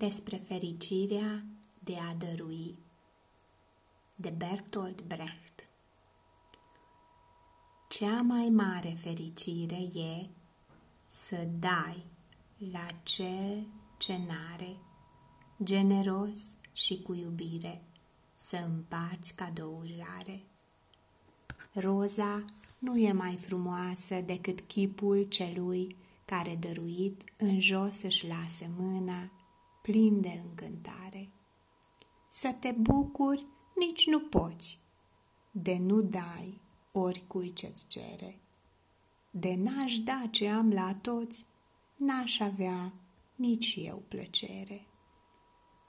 despre fericirea de a dărui de Bertolt Brecht Cea mai mare fericire e să dai la cel ce n-are, generos și cu iubire, să împarți cadouri rare. Roza nu e mai frumoasă decât chipul celui care dăruit în jos își lasă mâna plin de încântare. Să te bucuri nici nu poți, de nu dai oricui ce-ți cere. De n-aș da ce am la toți, n-aș avea nici eu plăcere.